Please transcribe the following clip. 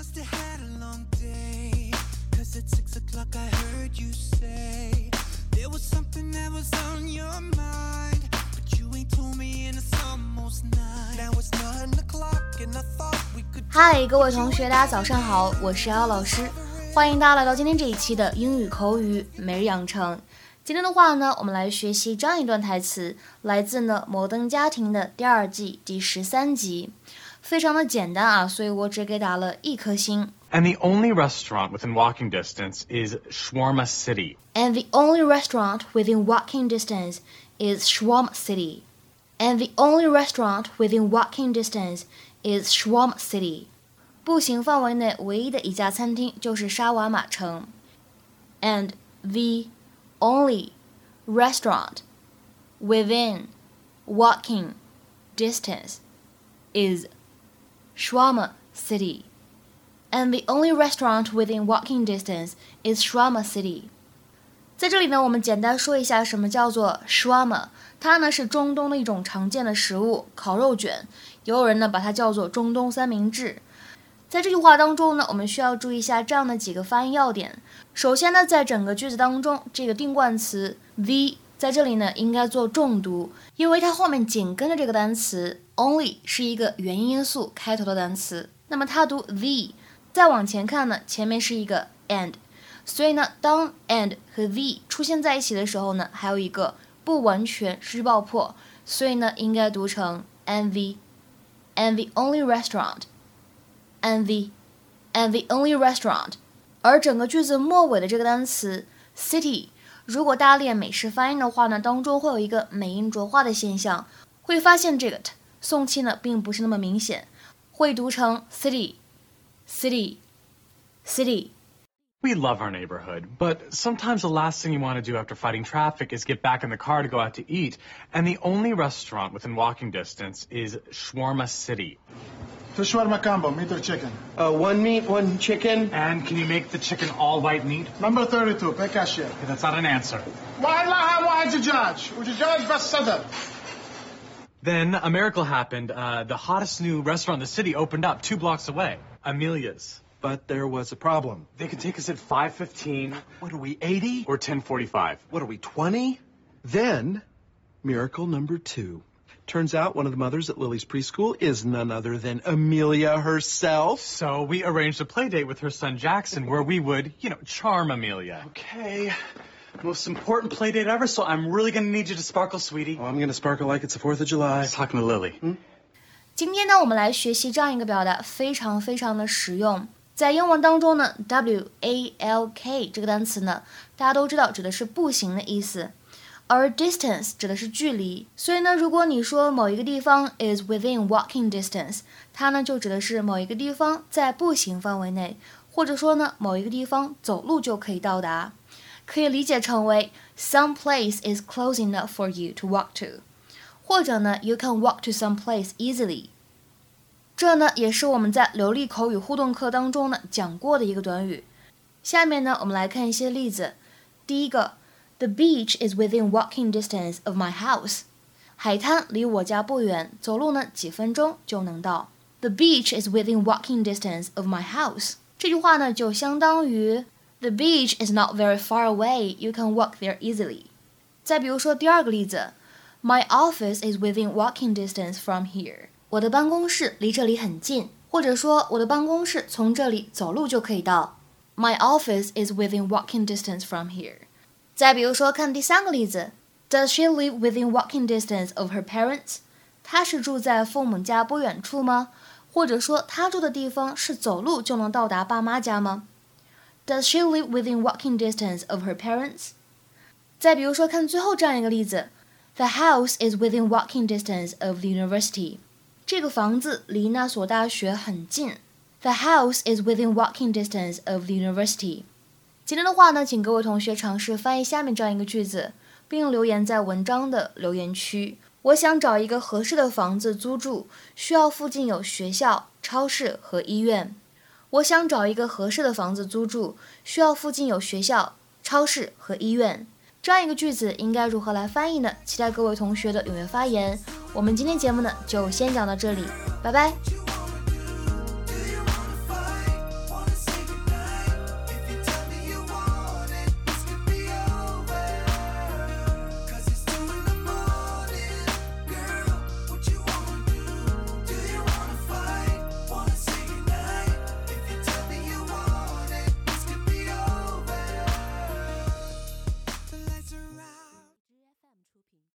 must have had a long day. Cause at six o'clock I heard you say there was something that was on your mind. But you ain't told me and it's almost nine. Now it's nine o'clock and I thought we could 嗨，各位同学，大家早上好，我是姚老师，欢迎大家来到今天这一期的英语口语每日养成。今天的话呢，我们来学习这样一段台词，来自呢《摩登家庭》的第二季第十三集，非常的简单啊，所以我只给打了一颗星。 And the only restaurant within walking distance is Shawarma City. And the only restaurant within walking distance is Shawarma City. And the only restaurant within walking distance is Shawarma City. 步行范围内唯一的一家餐厅就是沙瓦玛城。And the only restaurant within walking distance is Shawarma City. And the only restaurant within walking distance is Shawarma City. 在这里呢，我们简单说一下什么叫做 shawarma。它呢是中东的一种常见的食物，烤肉卷。也有人呢把它叫做中东三明治。在这句话当中呢，我们需要注意一下这样的几个发音要点。首先呢，在整个句子当中，这个定冠词 the 在这里呢应该做重读，因为它后面紧跟着这个单词 only 是一个元音因素开头的单词，那么它读 the。再往前看呢，前面是一个 and，所以呢，当 and 和 the 出现在一起的时候呢，还有一个不完全失去爆破，所以呢，应该读成 and the，and the only restaurant，and the，and the only restaurant。而整个句子末尾的这个单词 city，如果大家练美式发音的话呢，当中会有一个美音浊化的现象，会发现这个 t 送气呢并不是那么明显，会读成 city。city, city. We love our neighborhood, but sometimes the last thing you want to do after fighting traffic is get back in the car to go out to eat, and the only restaurant within walking distance is Shawarma City. Fish shawarma combo, meat or chicken. Uh, one meat, one chicken. And can you make the chicken all white meat? Number 32, pay cashier. Okay, that's not an answer. والله واحد جاج وجاج بس صدر. Then a miracle happened. Uh, the hottest new restaurant in the city opened up two blocks away, Amelia's. But there was a problem. They could take us at 5:15 What are we, 80? or 10:45. What are we, 20? Then, miracle number two. Turns out one of the mothers at Lily's preschool is none other than Amelia herself. So we arranged a play date with her son Jackson where we would, you know, charm Amelia. Okay. Most important play date ever, so I'm really gonna need you to sparkle, sweetie. Oh, I'm gonna sparkle like it's the 4th of July. I was talking to Lily. 今天呢，我们来学习这样一个表达，非常非常的实用。在英文当中呢，W A L K 这个单词呢，大家都知道指的是步行的意思，而 distance 指的是距离。所以呢，如果你说某一个地方 is within walking distance，它呢就指的是某一个地方在步行范围内，或者说呢某一个地方走路就可以到达，可以理解成为 some place is close enough for you to walk to，或者呢 you can walk to some place easily。这呢也是我们在流利口语互动课当中呢讲过的一个短语。下面呢我们来看一些例子。第一个，The beach is within walking distance of my house。海滩离我家不远，走路呢几分钟就能到。The beach is within walking distance of my house。这句话呢就相当于 The beach is not very far away. You can walk there easily。再比如说第二个例子，My office is within walking distance from here。我的办公室离这里很近，或者说我的办公室从这里走路就可以到。My office is within walking distance from here。再比如说，看第三个例子，Does she live within walking distance of her parents？她是住在父母家不远处吗？或者说，她住的地方是走路就能到达爸妈家吗 ？Does she live within walking distance of her parents？再比如说，看最后这样一个例子，The house is within walking distance of the university。这个房子离那所大学很近。The house is within walking distance of the university。今天的话呢，请各位同学尝试翻译下面这样一个句子，并留言在文章的留言区。我想找一个合适的房子租住，需要附近有学校、超市和医院。 我想找一个合适的房子租住，需要附近有学校、超市和医院。这样一个句子应该如何来翻译呢？期待各位同学的踊跃发言。我们今天节目呢就先讲到这里，拜拜。